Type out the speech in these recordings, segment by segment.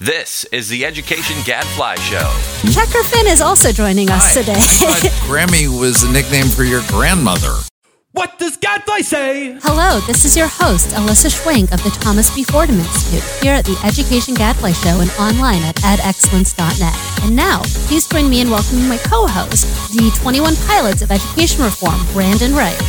This is the Education Gadfly Show. Checker Finn is also joining us Hi. today. Grammy was a nickname for your grandmother. What does Gadfly say? Hello, this is your host, Alyssa Schwenk of the Thomas B. Fordham Institute, here at the Education Gadfly Show and online at edexcellence.net. And now, please join me in welcoming my co-host, the 21 pilots of education reform, Brandon Wright.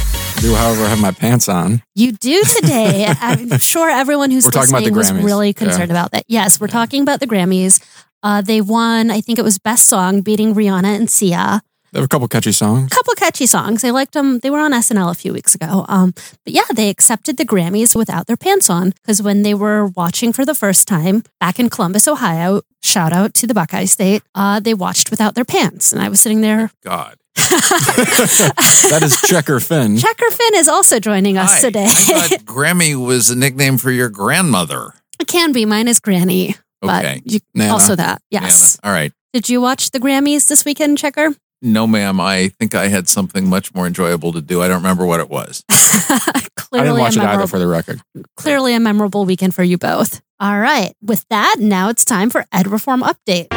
Do, however, I have my pants on. You do today. I'm sure everyone who's We're talking about the listening was really concerned about that. Yes, we're talking about the Grammys. Uh, they won, I think it was Best Song, beating Rihanna and Sia. They have a couple catchy songs. A couple catchy songs. I liked them. They were on SNL a few weeks ago. Um, but yeah, they accepted the Grammys without their pants on because when they were watching for the first time back in Columbus, Ohio, shout out to the Buckeye State, uh, they watched without their pants. And I was sitting there. God. That is Checker Finn. Checker Finn is also joining us Hi. today. I thought Grammy was a nickname for your grandmother. it can be. Mine is Granny. But Okay. you, Nana. also that. Yes. Nana. All right. Did you watch the Grammys this weekend, Checker? No, ma'am. I think I had something much more enjoyable to do. I don't remember what it was. Clearly I didn't watch a it either, for the record. clearly a memorable weekend for you both. All right. With that, now it's time for Ed Reform Update.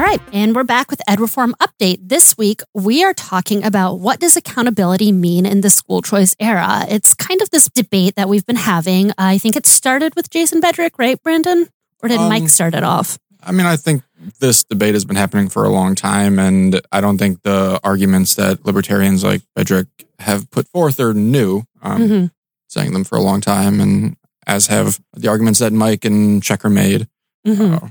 All right, and we're back with Ed Reform Update. This week, we are talking about what does accountability mean in the school choice era. It's kind of this debate that we've been having. I think it started with Jason Bedrick, right, Brandon? Or did Um, Mike start it off? I mean, I think this debate has been happening for a long time, and I don't think the arguments that libertarians like Bedrick have put forth are new. Um, hmm Saying them for a long time, and as have the arguments that Mike and Checker made. hmm Uh,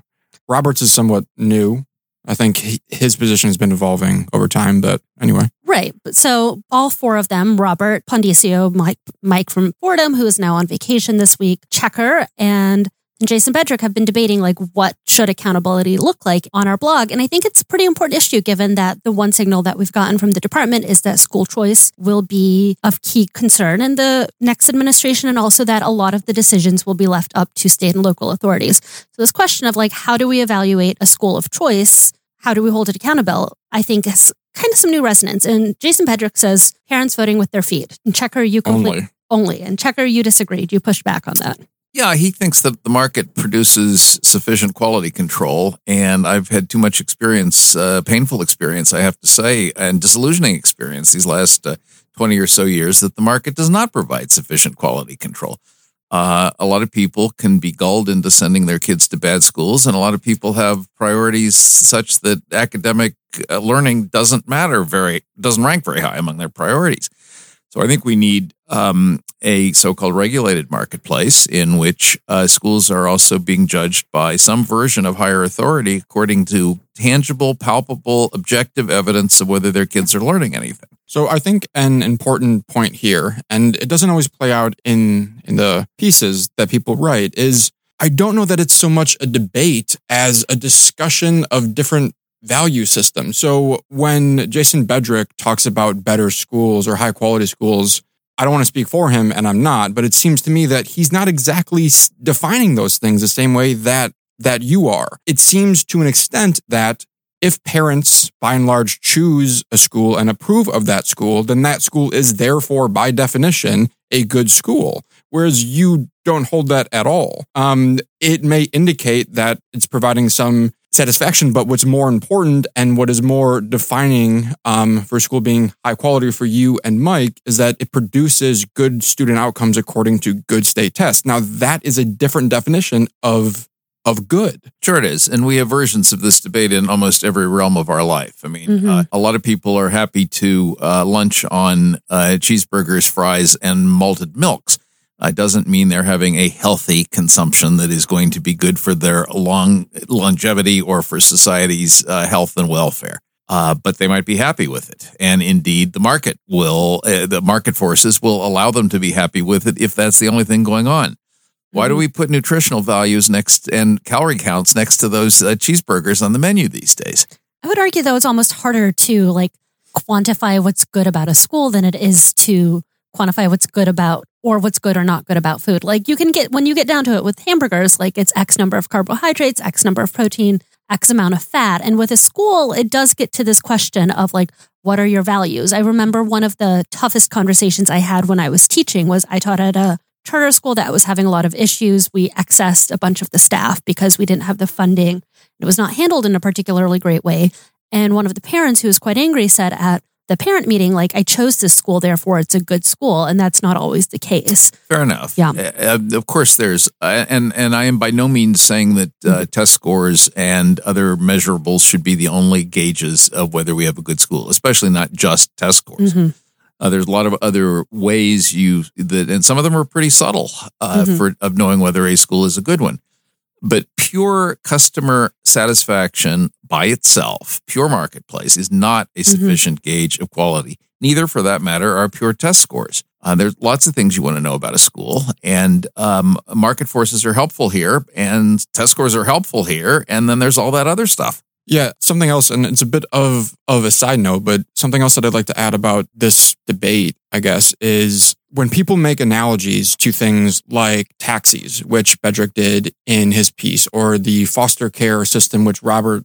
Roberts is somewhat new. I think his position has been evolving over time, but anyway. Right. So all four of them, Robert Pondiscio, Mike, Mike from Fordham, who is now on vacation this week, Checker, and Jason Bedrick have been debating like what should accountability look like on our blog. And I think it's a pretty important issue given that the one signal that we've gotten from the department is that school choice will be of key concern in the next administration and also that a lot of the decisions will be left up to state and local authorities. So this question of like how do we evaluate a school of choice? How do we hold it accountable? I think has kind of some new resonance. And Jason Bedrick says parents voting with their feet. And Checker, you complete Only. only. And Checker, you disagreed. You pushed back on that. Yeah, he thinks that the market produces sufficient quality control, and I've had too much experience, uh, painful experience, I have to say, and disillusioning experience these last uh, twenty or so years that the market does not provide sufficient quality control. Uh, a lot of people can be gulled into sending their kids to bad schools, and a lot of people have priorities such that academic uh, learning doesn't matter very doesn't rank very high among their priorities. So I think we need um, a so-called regulated marketplace in which uh, schools are also being judged by some version of higher authority according to tangible, palpable, objective evidence of whether their kids are learning anything. So I think an important point here, and it doesn't always play out in in the pieces that people write, is I don't know that it's so much a debate as a discussion of different value systems. So when Jason Bedrick talks about better schools or high quality schools, I don't want to speak for him, and I'm not, but it seems to me that he's not exactly defining those things the same way that that you are. It seems to an extent that if parents by and large choose a school and approve of that school, then that school is therefore by definition a good school. Whereas you don't hold that at all. Um, it may indicate that it's providing some satisfaction, but what's more important and what is more defining um, for school being high quality for you and Mike is that it produces good student outcomes according to good state tests. Now that is a different definition of of good. Sure, it is. And we have versions of this debate in almost every realm of our life. I mean, Mhm. uh, a lot of people are happy to uh, lunch on uh, cheeseburgers, fries, and malted milks. Uh, doesn't mean they're having a healthy consumption that is going to be good for their long longevity or for society's uh, health and welfare. Uh, but they might be happy with it, and indeed, the market will, uh, the market forces will allow them to be happy with it if that's the only thing going on. Why do we put nutritional values next and calorie counts next to those uh, cheeseburgers on the menu these days? I would argue though it's almost harder to like quantify what's good about a school than it is to quantify what's good about or what's good or not good about food. Like you can get when you get down to it with hamburgers, like it's X number of carbohydrates, X number of protein, X amount of fat. And with a school, it does get to this question of like, what are your values? I remember one of the toughest conversations I had when I was teaching was I taught at a charter school that was having a lot of issues. We accessed a bunch of the staff because we didn't have the funding. It was not handled in a particularly great way. And one of the parents who was quite angry said at the parent meeting, like, I chose this school, therefore it's a good school. And that's not always the case. Fair enough. Yeah. Uh, of course, there's, uh, and and I am by no means saying that uh, Mm-hmm. test scores and other measurables should be the only gauges of whether we have a good school, especially not just test scores. Mhm. Uh, there's a lot of other ways you that, and some of them are pretty subtle uh, Mhm. for of knowing whether a school is a good one. But pure customer satisfaction by itself, pure marketplace, is not a Mm-hmm. sufficient gauge of quality. Neither, for that matter, are pure test scores. Uh, there's lots of things you want to know about a school, and um, market forces are helpful here, and test scores are helpful here, and then there's all that other stuff. Yeah, something else, and it's a bit of of a side note, but something else that I'd like to add about this debate, I guess, is when people make analogies to things like taxis, which Bedrick did in his piece, or the foster care system, which Robert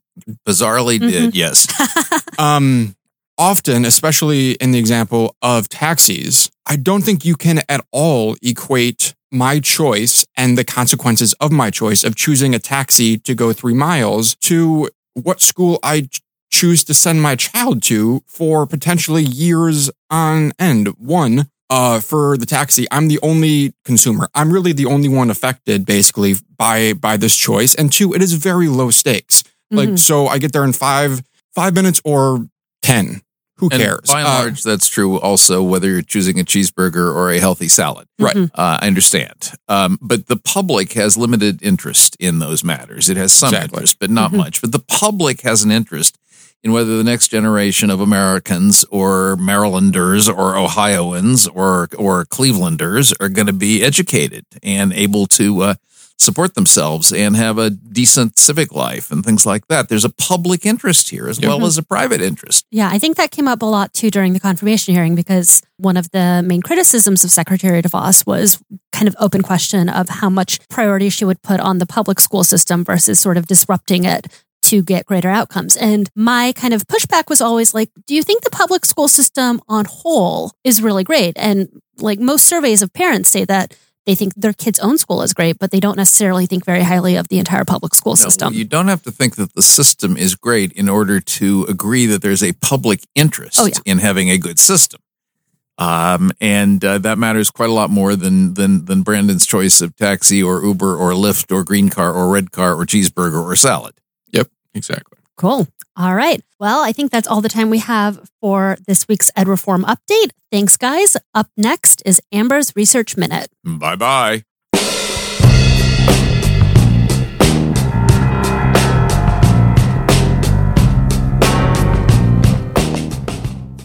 Bizarrely, Mhm. did yes. um, often, especially in the example of taxis, I don't think you can at all equate my choice and the consequences of my choice of choosing a taxi to go three miles to what school I ch- choose to send my child to for potentially years on end. One, uh, for the taxi, I'm the only consumer. I'm really the only one affected basically by, by this choice. And two, it is very low stakes. Like, Mhm. so I get there in five, five minutes or 10. Who And cares? by and Uh, large, that's true also whether you're choosing a cheeseburger or a healthy salad. Right. Mhm. Uh, I understand. Um, but the public has limited interest in those matters. It has some Exactly. interest, but not Mhm. much. But the public has an interest in whether the next generation of Americans or Marylanders or Ohioans or or Clevelanders are going to be educated and able to uh, support themselves and have a decent civic life and things like that. There's a public interest here as Yep. well mm-hmm. as a private interest. Yeah, I think that came up a lot too during the confirmation hearing because one of the main criticisms of Secretary DeVos was kind of open question of how much priority she would put on the public school system versus sort of disrupting it to get greater outcomes. And my kind of pushback was always like, do you think the public school system on whole is really great? And like most surveys of parents say that they think their kid's own school is great, but they don't necessarily think very highly of the entire public school No, system. You don't have to think that the system is great in order to agree that there's a public interest Oh, yeah. in having a good system. Um, and uh, that matters quite a lot more than than than Brandon's choice of taxi or Uber or Lyft or green car or red car or cheeseburger or salad. Yep, exactly. Cool. All right. Well, I think that's all the time we have for this week's Ed Reform update. Thanks, guys. Up next is Amber's Research Minute. Bye bye.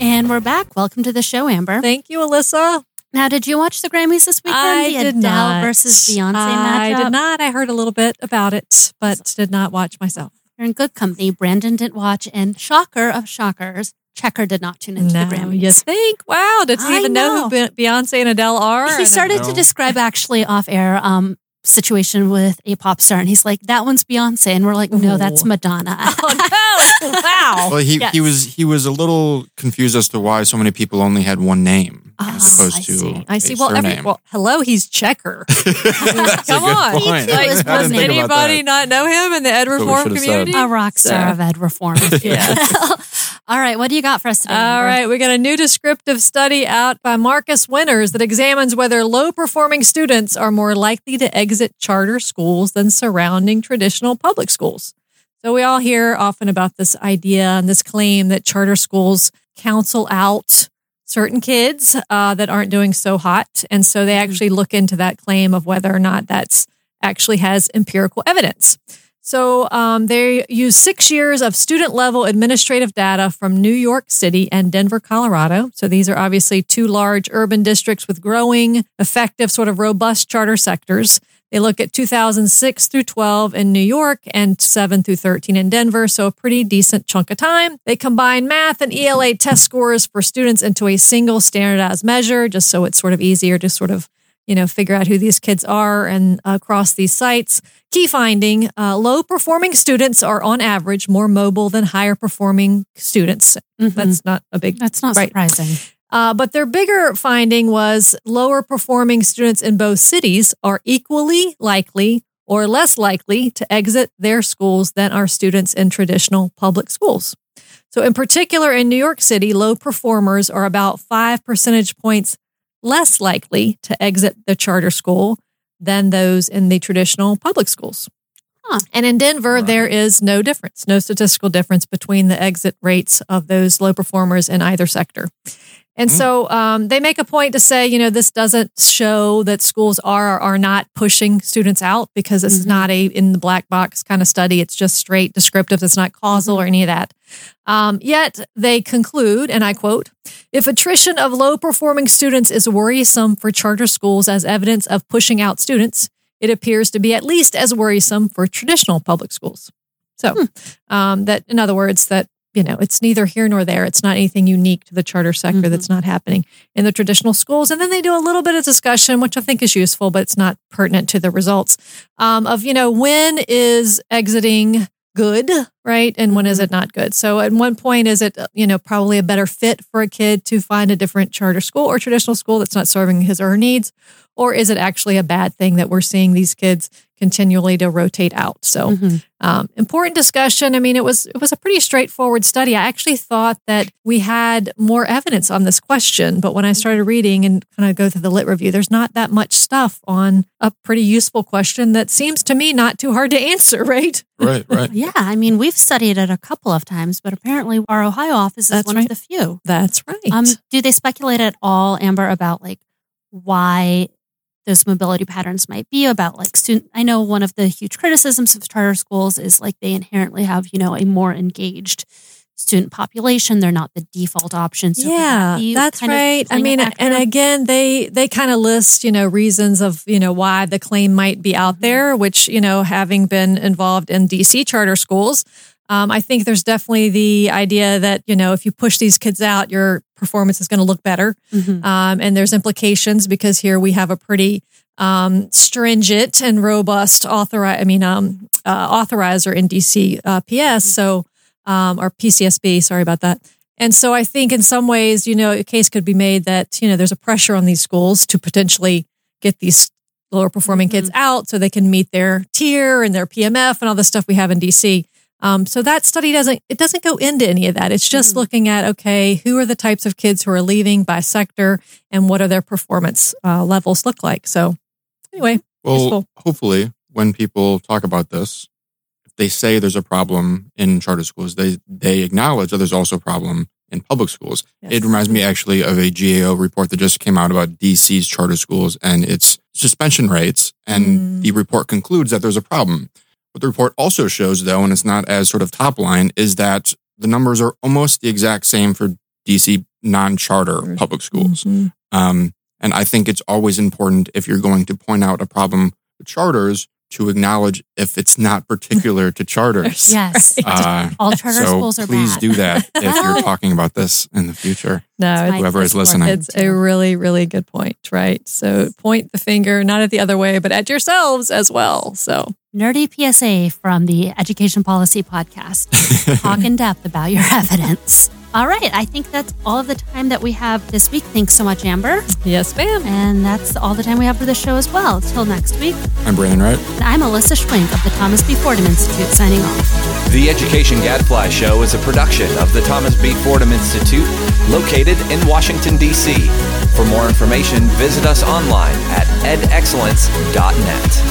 And we're back. Welcome to the show, Amber. Thank you, Alyssa. Now, did you watch the Grammys this weekend? I the did Adele not. versus Beyonce I matchup. did not. I heard a little bit about it, but did not watch myself. You're in good company. Brandon didn't watch, and shocker of shockers, Checker did not tune into No, the Grammys. you think? Wow, does he I even know, know. who Beyonce and Adele are? He started to describe actually off air um situation with a pop star, and he's like, "That one's Beyonce," and we're like, "No, that's Madonna." Oh no! Wow. Well, he, Yes. he was he was a little confused as to why so many people only had one name Ah, as opposed I to see. I see. Well, every, well, hello, he's Checker. Come on. point. Me too, I is didn't one Does about anybody that. not know him in the Ed Reform should have said. community? a rock star So- of Ed Reform. Yeah. All right, what do you got for us today? All Amber? right, we got a new descriptive study out by Marcus Winters that examines whether low performing students are more likely to exit charter schools than surrounding traditional public schools. So, we all hear often about this idea and this claim that charter schools counsel out certain kids uh, that aren't doing so hot. And so they actually look into that claim of whether or not that's actually has empirical evidence. So um, they use six years of student level administrative data from New York City and Denver, Colorado. So these are obviously two large urban districts with growing, effective, sort of robust charter sectors. They look at 2006 through 12 in New York and 7 through 13 in Denver. So a pretty decent chunk of time. They combine math and ELA test scores for students into a single standardized measure, just so it's sort of easier to sort of you know, figure out who these kids are and uh, across these sites. Key finding uh, low performing students are on average more mobile than higher performing students. Mhm. That's not a big That's not Right. surprising. Uh, but their bigger finding was lower performing students in both cities are equally likely or less likely to exit their schools than are students in traditional public schools. So, in particular, in New York City, low performers are about five percentage points less likely to exit the charter school than those in the traditional public schools. Huh. And in Denver, Right. there is no difference, no statistical difference between the exit rates of those low performers in either sector. And Mm. so um, they make a point to say, you know, this doesn't show that schools are or are not pushing students out because this is Mhm. not a in the black box kind of study. It's just straight descriptive. It's not causal or any of that. Um, yet they conclude, and I quote, if attrition of low performing students is worrisome for charter schools as evidence of pushing out students, it appears to be at least as worrisome for traditional public schools. So, um, that in other words, that you know, it's neither here nor there. It's not anything unique to the charter sector Mhm. that's not happening in the traditional schools. And then they do a little bit of discussion, which I think is useful, but it's not pertinent to the results um, of, you know, when is exiting good, right? And when is it not good? So at one point, is it, you know, probably a better fit for a kid to find a different charter school or traditional school that's not serving his or her needs? Or is it actually a bad thing that we're seeing these kids continually to rotate out? So Mhm. um, important discussion. I mean, it was it was a pretty straightforward study. I actually thought that we had more evidence on this question, but when I started reading and kind of go through the lit review, there's not that much stuff on a pretty useful question that seems to me not too hard to answer. Right? Right, right. Yeah, I mean, we've studied it a couple of times, but apparently our Ohio office is That's one right. of the few. That's right. Um, do they speculate at all, Amber, about like why those mobility patterns might be about like student? I know one of the huge criticisms of charter schools is like they inherently have you know a more engaged student population. They're not the default option. So yeah, that's right. I mean, and again, they they kind of list you know reasons of you know why the claim might be out Mhm. there. Which you know, having been involved in DC charter schools, um, I think there's definitely the idea that you know if you push these kids out, your performance is going to look better. Mhm. Um, and there's implications because here we have a pretty um, stringent and robust authori- I mean, um, uh, authorizer in DC uh, PS. So, um, or PCSB. Sorry about that. And so I think in some ways, you know, a case could be made that, you know, there's a pressure on these schools to potentially get these lower performing kids out so they can meet their tier and their PMF and all the stuff we have in DC. Um, so that study doesn't it doesn't go into any of that. It's just Mhm. looking at okay, who are the types of kids who are leaving by sector and what are their performance uh, levels look like. So anyway, Well, Useful. hopefully, when people talk about this, they say there's a problem in charter schools, they they acknowledge that there's also a problem in public schools. It reminds me actually of a GAO report that just came out about DC's charter schools and its suspension rates. And Mm. the report concludes that there's a problem. What the report also shows, though, and it's not as sort of top line, is that the numbers are almost the exact same for DC non charter public schools. Mhm. Um, and I think it's always important if you're going to point out a problem with charters to acknowledge if it's not particular to charters. yes, Uh, all charter so schools are please bad. do that if you're talking about this in the future. No, Whoever is listening. It's a really, really good point, right? So point the finger not at the other way, but at yourselves as well. So nerdy PSA from the Education Policy Podcast. Talk in depth about your evidence. All right, I think that's all of the time that we have this week. Thanks so much, Amber. yes, ma'am. And that's all the time we have for the show as well. Till next week, I'm Brandon Wright. I'm Alyssa Schwenk of the Thomas B. Fordham Institute signing off. The Education Gadfly Show is a production of the Thomas B. Fordham Institute, located in Washington, D.C. For more information, visit us online at edexcellence.net.